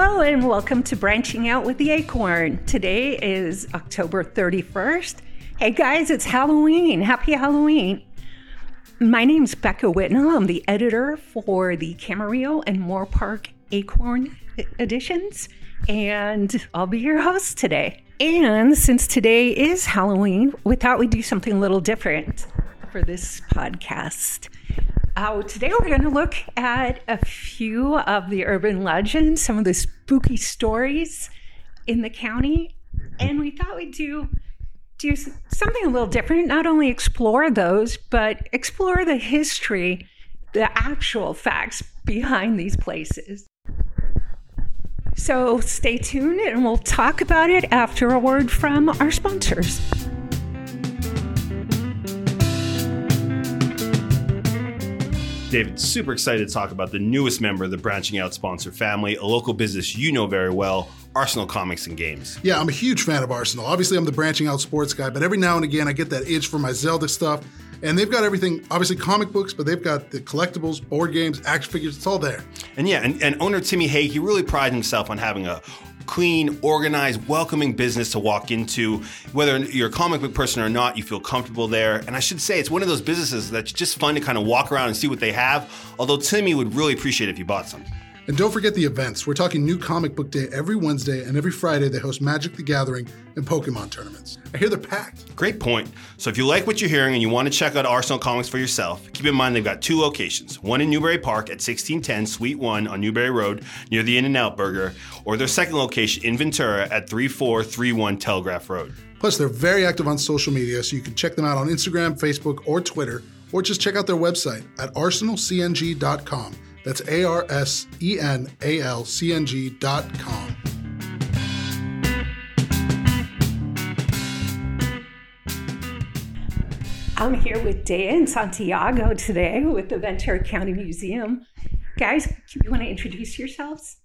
Hello, and welcome to Branching Out with the Acorn. Today is October 31st. Hey guys, it's Halloween. Happy Halloween. My name's Becca Whitnell. I'm the editor for the Camarillo and Moorpark Acorn editions, and I'll be your host today. And since today is Halloween, we thought we'd do something a little different for this podcast. Uh, today we're going to look at a few of the urban legends, some of the spooky stories in the county, and we thought we'd do do something a little different. Not only explore those, but explore the history, the actual facts behind these places. So stay tuned, and we'll talk about it after a word from our sponsors. David, super excited to talk about the newest member of the Branching Out sponsor family, a local business you know very well, Arsenal Comics and Games. Yeah, I'm a huge fan of Arsenal. Obviously, I'm the Branching Out sports guy, but every now and again, I get that itch for my Zelda stuff. And they've got everything, obviously comic books, but they've got the collectibles, board games, action figures, it's all there. And yeah, and, and owner Timmy Hay, he really prides himself on having a clean, organized, welcoming business to walk into. Whether you're a comic book person or not, you feel comfortable there. And I should say, it's one of those businesses that's just fun to kind of walk around and see what they have. Although Timmy would really appreciate if you bought some. And don't forget the events. We're talking new comic book day every Wednesday, and every Friday they host Magic the Gathering and Pokemon tournaments. I hear they're packed. Great point. So if you like what you're hearing and you want to check out Arsenal Comics for yourself, keep in mind they've got two locations one in Newbury Park at 1610 Suite 1 on Newbury Road near the In N Out Burger, or their second location in Ventura at 3431 Telegraph Road. Plus, they're very active on social media, so you can check them out on Instagram, Facebook, or Twitter, or just check out their website at arsenalcng.com. That's A R S E N A L C N G dot com. I'm here with Dea and Santiago today with the Ventura County Museum. Guys, you want to introduce yourselves?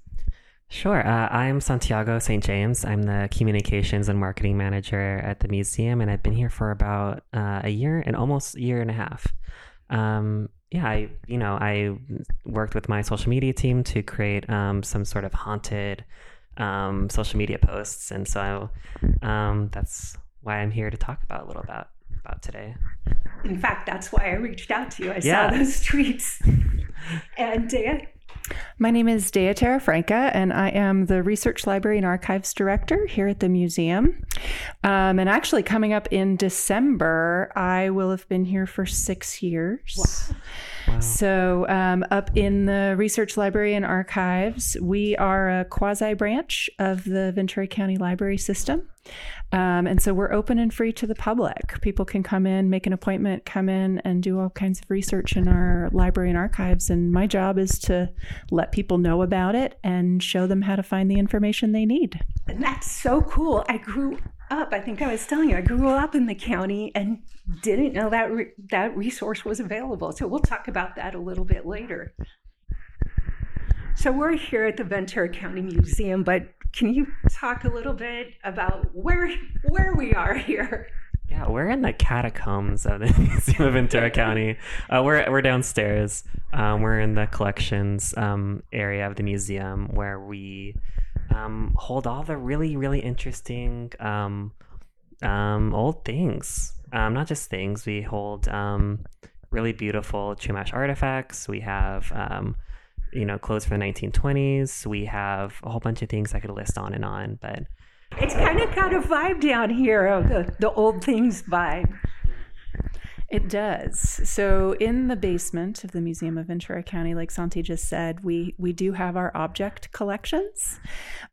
Sure. Uh, I'm Santiago St. James. I'm the communications and marketing manager at the museum, and I've been here for about uh, a year and almost a year and a half. Um, yeah, I you know I worked with my social media team to create um, some sort of haunted um, social media posts, and so um, that's why I'm here to talk about a little about about today. In fact, that's why I reached out to you. I yeah. saw those tweets, and uh, my name is Dea Terrafranca, and I am the Research Library and Archives Director here at the museum. Um, and actually, coming up in December, I will have been here for six years. Wow. Wow. So, um, up in the Research Library and Archives, we are a quasi branch of the Ventura County Library System. Um, and so we're open and free to the public. People can come in, make an appointment, come in and do all kinds of research in our library and archives. And my job is to let people know about it and show them how to find the information they need. And that's so cool. I grew up, I think I was telling you, I grew up in the county and didn't know that re- that resource was available. So we'll talk about that a little bit later. So we're here at the Ventura County Museum, but can you talk a little bit about where where we are here? Yeah, we're in the catacombs of the Museum of Ventura County. Uh, we're we're downstairs. Um, we're in the collections um, area of the museum where we um, hold all the really really interesting um, um, old things. Um, not just things. We hold really beautiful Chumash artifacts. We have you know, clothes from the 1920s. We have a whole bunch of things I could list on and on, but it's kind of got a vibe down here of the, the old things vibe. It does. So in the basement of the Museum of Ventura County, like Santi just said, we we do have our object collections,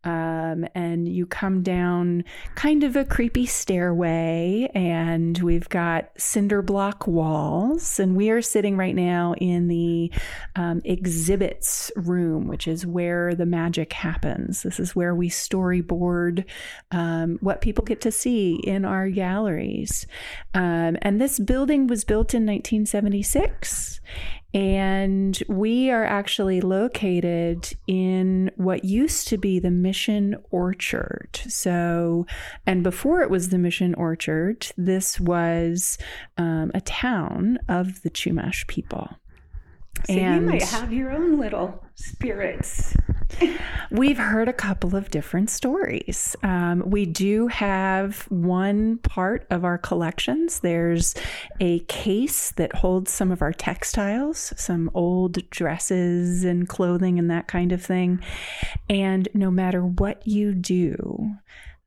um, and you come down kind of a creepy stairway, and we've got cinder block walls, and we are sitting right now in the um, exhibits room, which is where the magic happens. This is where we storyboard um, what people get to see in our galleries, um, and this building was built in 1976. And we are actually located in what used to be the Mission Orchard. So, and before it was the Mission Orchard, this was um, a town of the Chumash people. So and you might have your own little spirits. We've heard a couple of different stories. Um, we do have one part of our collections. There's a case that holds some of our textiles, some old dresses and clothing and that kind of thing. And no matter what you do,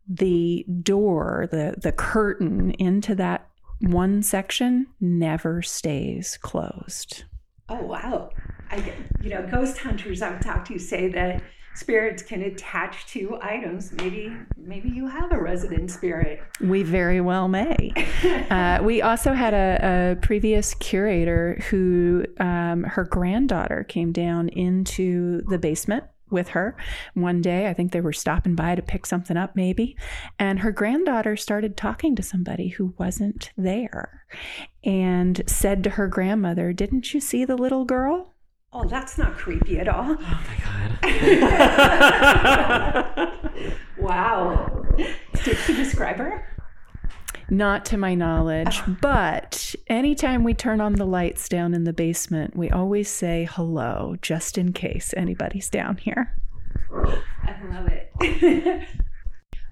the door, the, the curtain into that one section never stays closed. Oh wow! I, you know, ghost hunters I've talked to say that spirits can attach to items. Maybe, maybe you have a resident spirit. We very well may. uh, we also had a, a previous curator who um, her granddaughter came down into the basement with her one day. I think they were stopping by to pick something up, maybe. And her granddaughter started talking to somebody who wasn't there and said to her grandmother, Didn't you see the little girl? Oh, that's not creepy at all. Oh my god. wow. Did she describe her? Not to my knowledge, oh. but anytime we turn on the lights down in the basement, we always say hello just in case anybody's down here. I love it.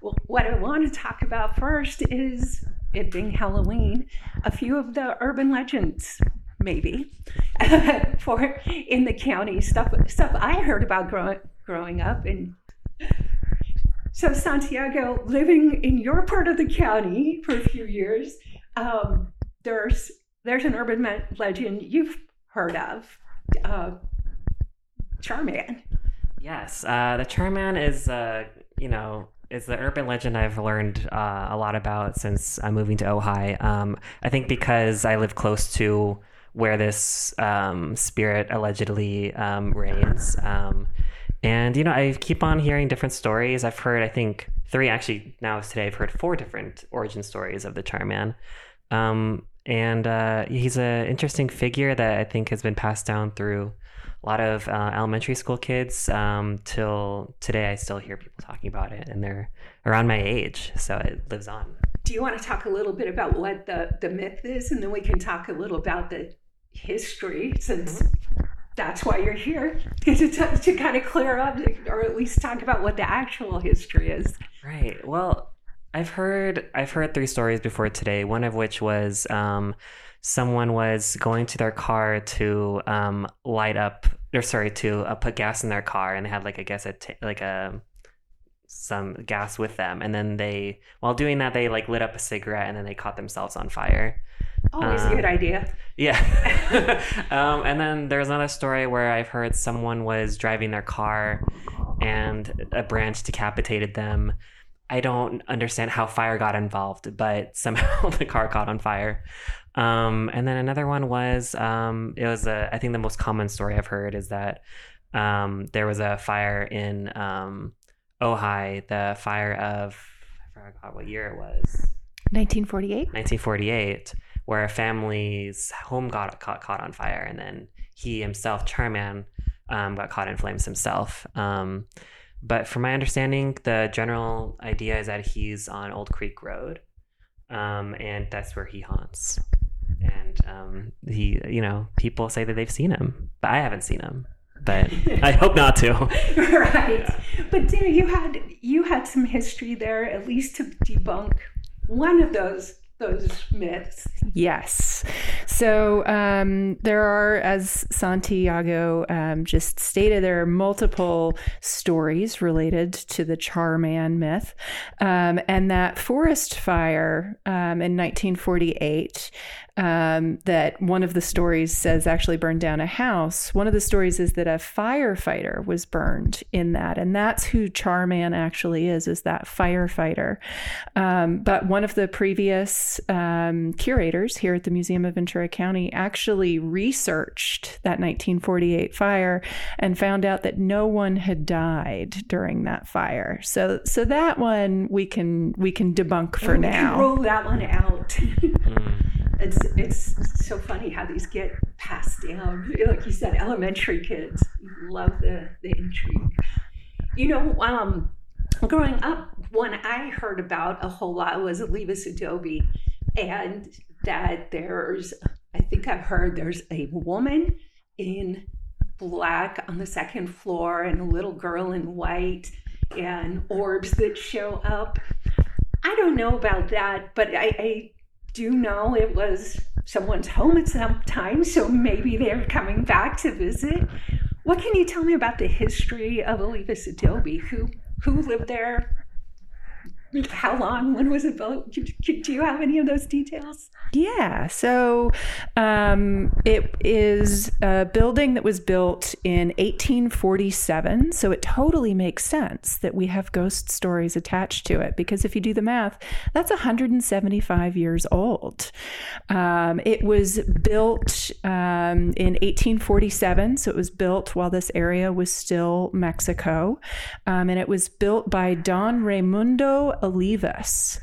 well, what I want to talk about first is it being Halloween, a few of the urban legends maybe for in the county stuff stuff I heard about growing growing up and so Santiago living in your part of the county for a few years um, there's there's an urban legend you've heard of uh, Charman yes uh, the Charman is uh, you know is the urban legend I've learned uh, a lot about since I'm moving to Ojai. Um, I think because I live close to where this um, spirit allegedly um, reigns. Um, and you know, I keep on hearing different stories. I've heard, I think, three actually now today. I've heard four different origin stories of the Charman. Um, and uh, he's an interesting figure that I think has been passed down through a lot of uh, elementary school kids um, till today. I still hear people talking about it, and they're around my age, so it lives on. Do you want to talk a little bit about what the, the myth is, and then we can talk a little about the history since that's why you're here to, to, kind of clear up or at least talk about what the actual history is. Right. Well i've heard i've heard three stories before today. One of which was um, someone was going to their car to um, light up or sorry to uh, put gas in their car and they had like i guess a t- like a some gas with them. And then they while doing that they like lit up a cigarette and then they caught themselves on fire Always um, a good idea. Yeah. um, and then there's another story where I've heard someone was driving their car and a branch decapitated them. I don't understand how fire got involved, but somehow the car caught on fire. Um, and then another one was um, it was a I think the most common story I've heard is that um, there was a fire in um, Ojai, the fire of I forgot what year it was. 1948. 1948 where a family's home got caught, caught on fire, and then he himself, Charman, um, got caught in flames himself. Um, but from my understanding, the general idea is that he's on Old Creek Road, um, and that's where he haunts. And um, he, you know, people say that they've seen him, but I haven't seen him. But I hope not to. right, yeah. but Dea, you had you had some history there, at least to debunk one of those those myths. Yes. So um, there are, as Santiago um, just stated, there are multiple stories related to the Charman myth. Um, and that forest fire um, in 1948 um, that one of the stories says actually burned down a house. One of the stories is that a firefighter was burned in that, and that's who Charman actually is, is that firefighter. Um, but one of the previous um, curators here at the Museum of Ventura County actually researched that 1948 fire and found out that no one had died during that fire. So, so that one we can we can debunk for we now. Can rule that one out. It's it's so funny how these get passed down. Like you said, elementary kids love the the intrigue. You know, um, growing up, one I heard about a whole lot was Olivas Adobe, and that there's, I think I've heard there's a woman in black on the second floor and a little girl in white and orbs that show up. I don't know about that, but I, I do know it was someone's home at some time, so maybe they're coming back to visit. What can you tell me about the history of Olivas Adobe? Who who lived there? How long? When was it built? Do you have any of those details? Yeah. So um, it is a building that was built in 1847. So it totally makes sense that we have ghost stories attached to it because if you do the math, that's 175 years old. Um, it was built um, in 1847. So it was built while this area was still Mexico. Um, and it was built by Don Raimundo Olivas.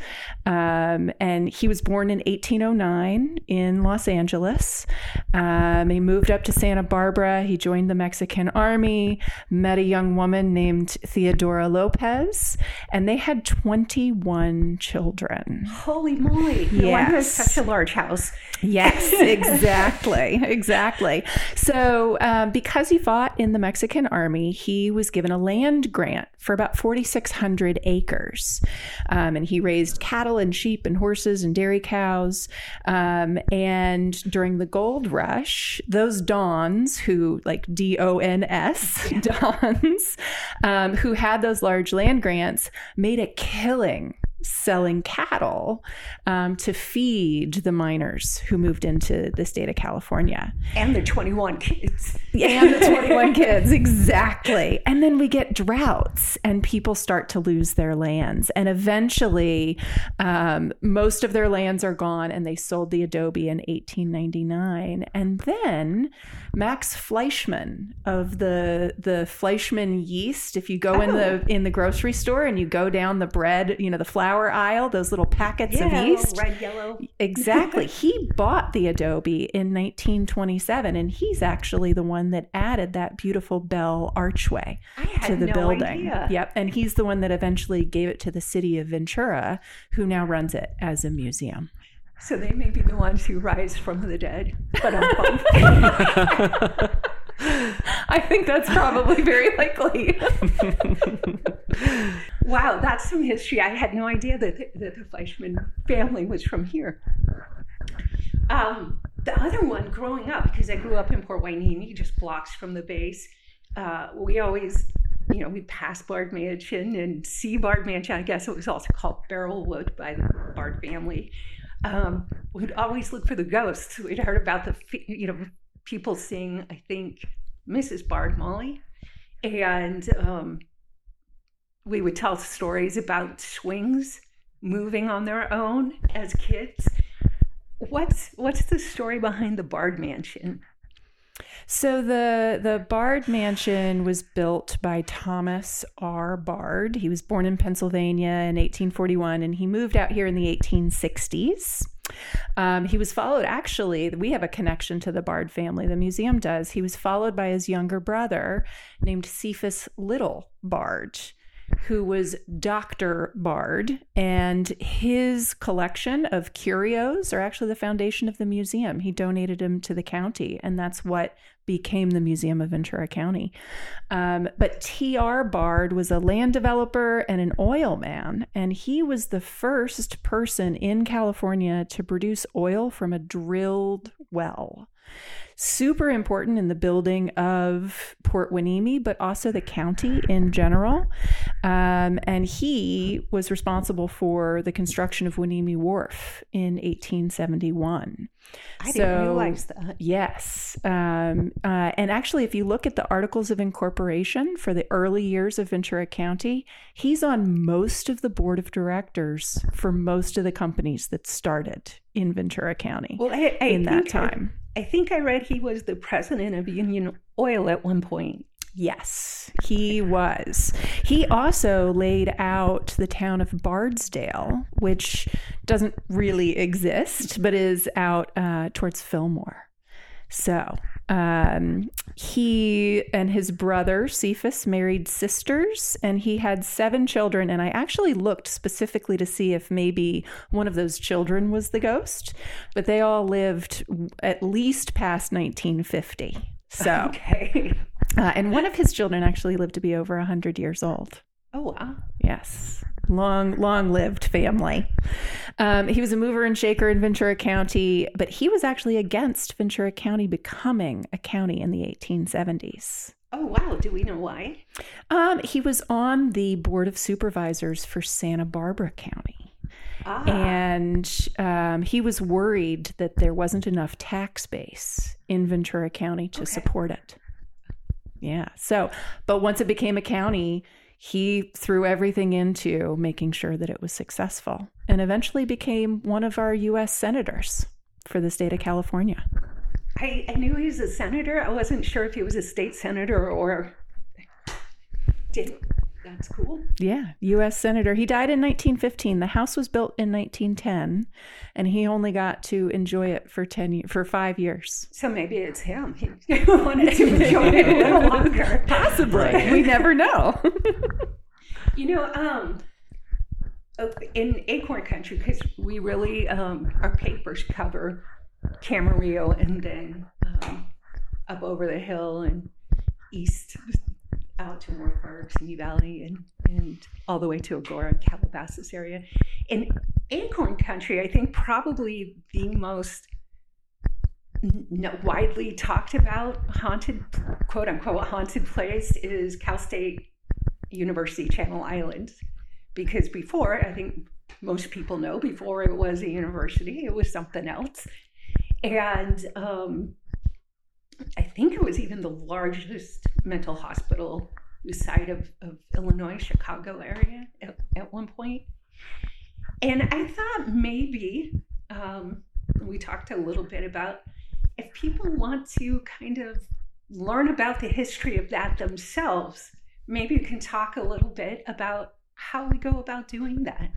Um, and he was born in 1809 in Los Angeles. Um, he moved up to Santa Barbara. He joined the Mexican army, met a young woman named Theodora Lopez, and they had 21 children. Holy moly. No wonder it's such a large house. Yes, exactly. exactly. So, um, because he fought in the Mexican army, he was given a land grant for about 4,600 acres. Um, and he raised cattle and sheep and horses and dairy cows. Um, and during the gold rush, those Dons, who like D O N S, Dons, um, who had those large land grants, made a killing selling cattle um, to feed the miners who moved into the state of California. And the 21 kids. And the 21 kids, exactly. And then we get droughts and people start to lose their lands. And eventually, um, most of their lands are gone and they sold the adobe in 1899. And then Max Fleischmann of the, the Fleischmann yeast, if you go in the in the grocery store and you go down the bread, you know, the flour aisle, those little packets of Yeah, yeast. red, yellow. Exactly. he bought the Adobe in 1927, and he's actually the one that added that beautiful bell archway to the no building. idea. Yep. And he's the one that eventually gave it to the city of Ventura, who now runs it as a museum. So they may be the ones who rise from the dead. But I'm I think that's probably very likely. Wow, that's some history. I had no idea that the, that the Fleischmann family was from here. Um, the other one, growing up, because I grew up in Port Hueneme, just blocks from the base, uh, we always, you know, we pass Bard Mansion and see Bard Mansion. I guess it was also called Berylwood by the Bard family. Um, we'd always look for the ghosts. We'd heard about the, you know, people seeing, I think, Mrs. Bard Molly. And um, we would tell stories about swings moving on their own as kids. What's what's the story behind the Bard Mansion? So the the Bard Mansion was built by Thomas R. Bard. He was born in Pennsylvania in 1841, and he moved out here in the 1860s. Um, he was followed. Actually, we have a connection to the Bard family. The museum does. He was followed by his younger brother named Cephas Little Bard who was Dr. Bard, and his collection of curios are actually the foundation of the museum. He donated them to the county, and that's what became the Museum of Ventura County. Um, but T.R. Bard was a land developer and an oil man, and he was the first person in California to produce oil from a drilled well super important in the building of Port Hueneme, but also the county in general. Um, and he was responsible for the construction of Hueneme Wharf in 1871. I didn't realize that. Yes. Um, uh, and actually, if you look at the articles of incorporation for the early years of Ventura County, he's on most of the board of directors for most of the companies that started in Ventura County Well, I, I in that time. I think I read he was the president of Union Oil at one point. Yes, he was. He also laid out the town of Bardsdale, which doesn't really exist, but is out uh, towards Fillmore. So um, he and his brother Cephas married sisters, and he had seven children. And I actually looked specifically to see if maybe one of those children was the ghost, but they all lived at least past 1950. So Okay. Uh, and one of his children actually lived to be over 100 years old. Oh, wow. Yes. Long, long lived family. Um, he was a mover and shaker in Ventura County, but he was actually against Ventura County becoming a county in the 1870s. Oh, wow. Do we know why? Um, he was on the board of supervisors for Santa Barbara County. Ah, And um, he was worried that there wasn't enough tax base in Ventura County to Okay. support it. Yeah. So, but once it became a county, he threw everything into making sure that it was successful and eventually became one of our U.S. senators for the state of California. I, I knew he was a senator. I wasn't sure if he was a state senator or. Did, that's cool. Yeah, U.S. senator. He died in 1915. The house was built in 1910, and he only got to enjoy it for 10 for five years. So maybe it's him. He wanted to enjoy it a little longer. Possibly. we never know. You know, um, in Acorn Country, because we really, um, our papers cover Camarillo and then um, up over the hill and east out to Moorpark, Simi Valley, and, and all the way to Agoura and Calabasas area. In Acorn Country, I think probably the most widely talked about haunted, quote unquote, haunted place is Cal State University Channel Islands. Because before, I think most people know, before it was a university, it was something else. And um, I think it was even the largest mental hospital site of, of Illinois, Chicago area at, at one point. And I thought maybe um, we talked a little bit about if people want to kind of learn about the history of that themselves, maybe you can talk a little bit about how we go about doing that.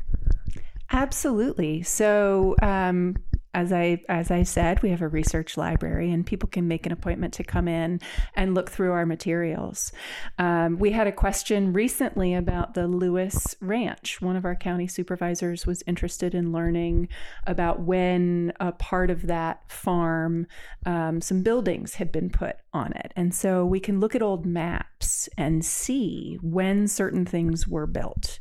Absolutely. So, um, as I as I said, we have a research library, and people can make an appointment to come in and look through our materials. Um, we had a question recently about the Lewis Ranch. One of our county supervisors was interested in learning about when a part of that farm, um, some buildings had been put on it, and so we can look at old maps and see when certain things were built.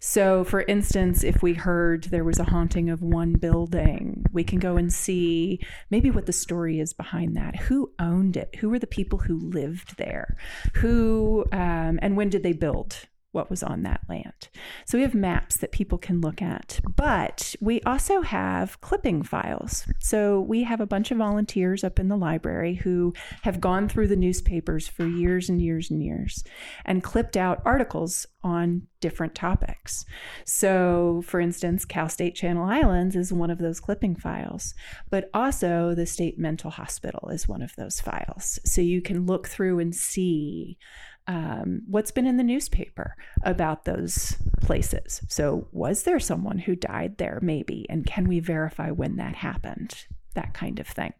So, for instance, if we heard there was a haunting of one building, we can go and see maybe what the story is behind that. Who owned it? Who were the people who lived there? Who um, and when did they build? What was on that land? So we have maps that people can look at, but we also have clipping files. So we have a bunch of volunteers up in the library who have gone through the newspapers for years and years and years and clipped out articles on different topics. So, for instance, Cal State Channel Islands is one of those clipping files, but also the State Mental Hospital is one of those files. So you can look through and see um, what's been in the newspaper about those places. So, was there someone who died there, maybe? And can we verify when that happened? That kind of thing.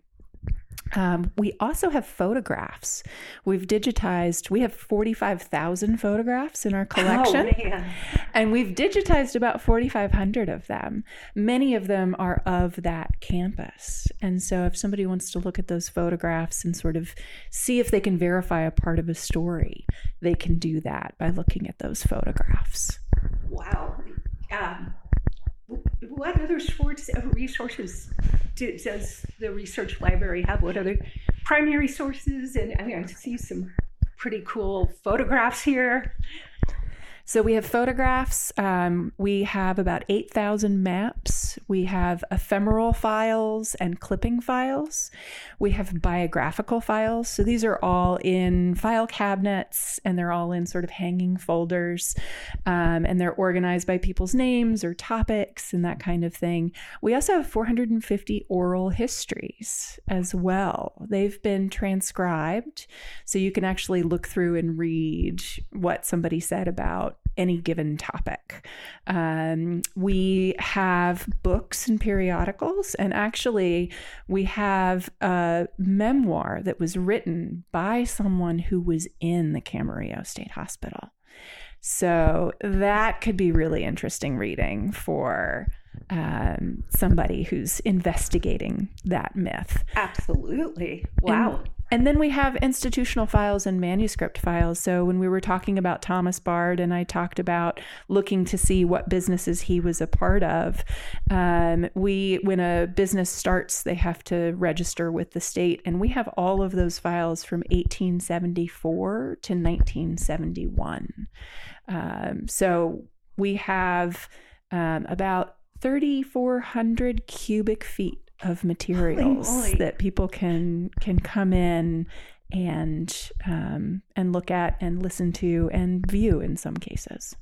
Um, we also have photographs. We've digitized, we have 45,000 photographs in our collection. Oh. And we've digitized about 4,500 of them. Many of them are of that campus. And so if somebody wants to look at those photographs and sort of see if they can verify a part of a story, they can do that by looking at those photographs. Wow. Um, what other sorts of uh, resources do, does the research library have? What other primary sources? And I mean, I see some pretty cool photographs here. So we have photographs. Um, we have about 8,000 maps. We have ephemeral files and clipping files. We have biographical files. So these are all in file cabinets and they're all in sort of hanging folders. Um, and they're organized by people's names or topics and that kind of thing. We also have 450 oral histories as well. They've been transcribed. So you can actually look through and read what somebody said about any given topic. Um, we have books and periodicals, and actually, we have a memoir that was written by someone who was in the Camarillo State Hospital. So that could be really interesting reading for um, somebody who's investigating that myth. Absolutely. Wow. And then we have institutional files and manuscript files. So when we were talking about Thomas Bard and I talked about looking to see what businesses he was a part of, um, we when a business starts, they have to register with the state, and we have all of those files from 1874 to 1971. Um, so we have um, about 3,400 cubic feet of materials that people can can come in and um, and look at and listen to and view in some cases.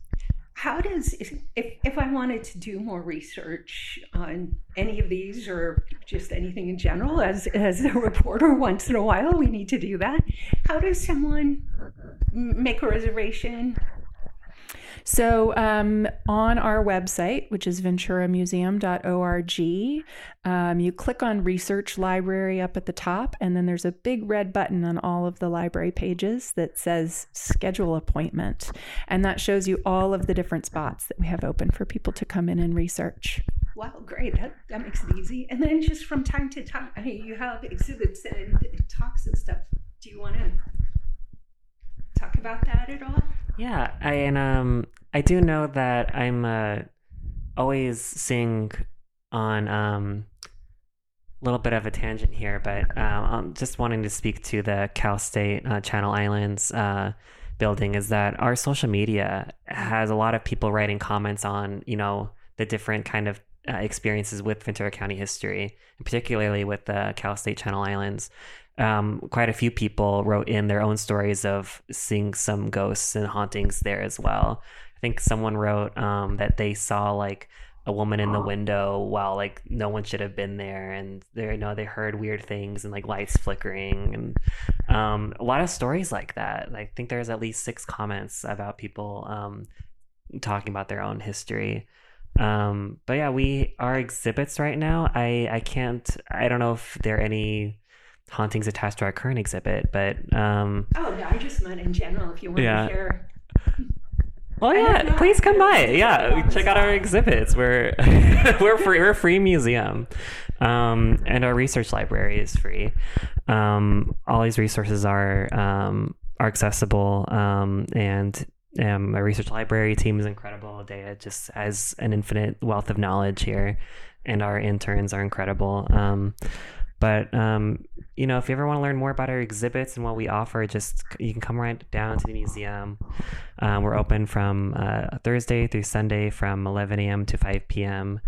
How does if if I wanted to do more research on any of these or just anything in general as as a reporter once in a while we need to do that. How does someone make a reservation? So, um, on our website, which is venturamuseum.org, um, you click on Research Library up at the top, and then there's a big red button on all of the library pages that says Schedule Appointment. And that shows you all of the different spots that we have open for people to come in and research. Wow, great. That that makes it easy. And then just from time to time, I mean, you have exhibits and talks and stuff. Do you want to talk about that at all? Yeah, I, and um, I do know that I'm uh, always seeing on um, a little bit of a tangent here, but um, I'm just wanting to speak to the Cal State uh, Channel Islands uh, building. Is that our social media has a lot of people writing comments on, you know, the different kind of uh, experiences with Ventura County history, particularly with the Cal State Channel Islands um, quite a few people wrote in their own stories of seeing some ghosts and hauntings there as well. I think someone wrote um, that they saw like a woman in the window while like no one should have been there, and they you know they heard weird things and like lights flickering and um, a lot of stories like that. I think there's at least six comments about people um, talking about their own history. Um, but yeah, we are exhibits right now. I I can't. I don't know if there are any hauntings attached to our current exhibit, but um, Oh no, I just meant in general. If you want Yeah. to hear. well, yeah, please come by. Yeah, put it on check out our exhibits. We're we're free. We're a free museum, um, and our research library is free. Um, all these resources are um, are accessible, um, and um, my research library team is incredible. Dea just has an infinite wealth of knowledge here, and our interns are incredible. Um, but um, you know, if you ever want to learn more about our exhibits and what we offer, just you can come right down to the museum. Um, we're open from uh, Thursday through Sunday from 11 a.m. to 5 p.m.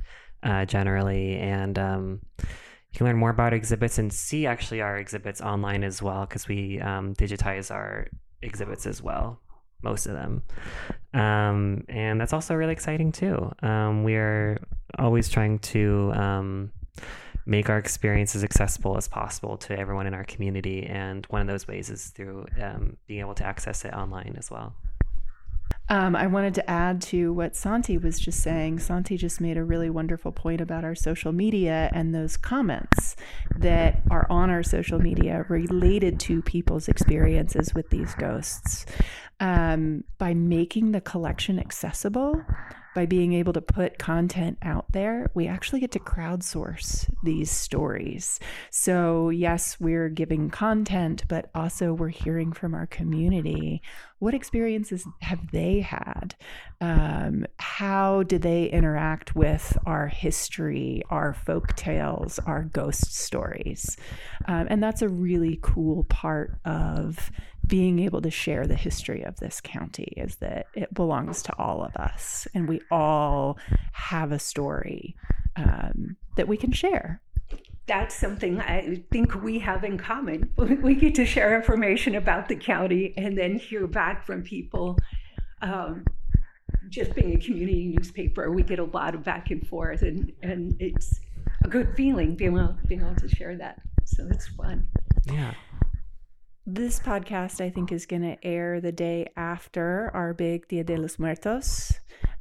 Uh, generally, and um, you can learn more about exhibits and see actually our exhibits online as well because we um, digitize our exhibits as well, most of them, um, and that's also really exciting too. Um, we are always trying to um, make our experience as accessible as possible to everyone in our community. And one of those ways is through um, being able to access it online as well. Um, I wanted to add to what Santi was just saying. Santi just made a really wonderful point about our social media and those comments that are on our social media related to people's experiences with these ghosts. Um, by making the collection accessible, by being able to put content out there, we actually get to crowdsource these stories. So, yes, we're giving content, but also we're hearing from our community. What experiences have they had? Um, how did they interact with our history, our folk tales, our ghost stories? Um, and that's a really cool part of being able to share the history of this county is that it belongs to all of us and we all have a story um, that we can share that's something I think we have in common. We get to share information about the county and then hear back from people. Um, just being a community newspaper, we get a lot of back and forth, and, and it's a good feeling being able, being able to share that. So it's fun. Yeah. This podcast i think is going to air the day after our big dia de los muertos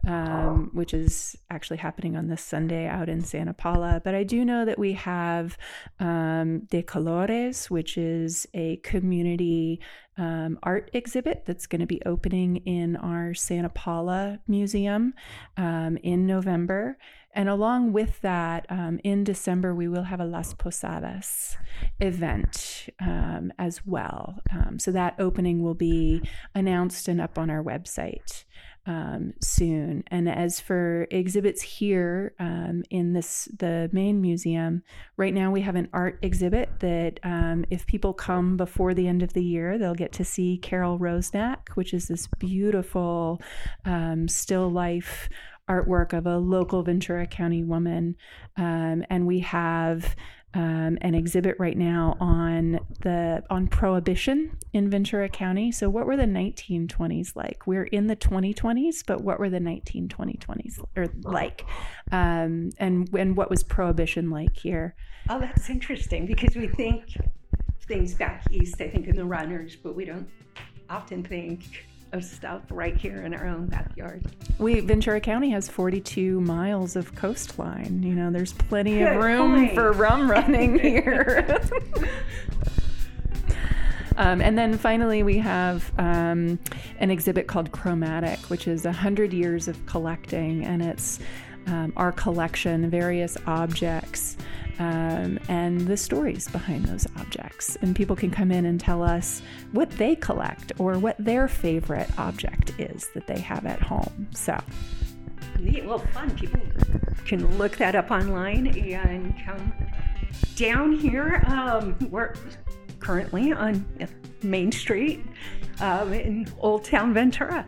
um, which is actually happening on this sunday out in santa paula but i do know that we have um, de colores which is a community um, art exhibit that's going to be opening in our santa paula museum um, in november and along with that, um, in December, we will have a Las Posadas event. Um, as well. So that opening will be announced and up on our website um, soon. And as for exhibits here um, in this the main museum, right now we have an art exhibit that um, if people come before the end of the year, they'll get to see Carol Rosenack, which is this beautiful um, still life artwork of a local Ventura County woman. Um, and we have um, an exhibit right now on the on prohibition in Ventura County. So, what were the 1920s like? We're in the 2020s, but what were the 1920s or like? Um, and and what was prohibition like here? Oh, that's interesting because we think things back east. I think in the runners, but we don't often think of stuff right here in our own backyard. We Ventura County has 42 miles of coastline. You know, there's plenty of room point. for rum running here. Um, and then finally, we have um, an exhibit called Chromatic, which is 100 years of collecting, and it's um, our collection, various objects, um, and the stories behind those objects. And people can come in and tell us what they collect or what their favorite object is that they have at home. So, Neat, well, fun. People can look that up online and come down here. Um, we're currently on Main Street um, in Old Town Ventura.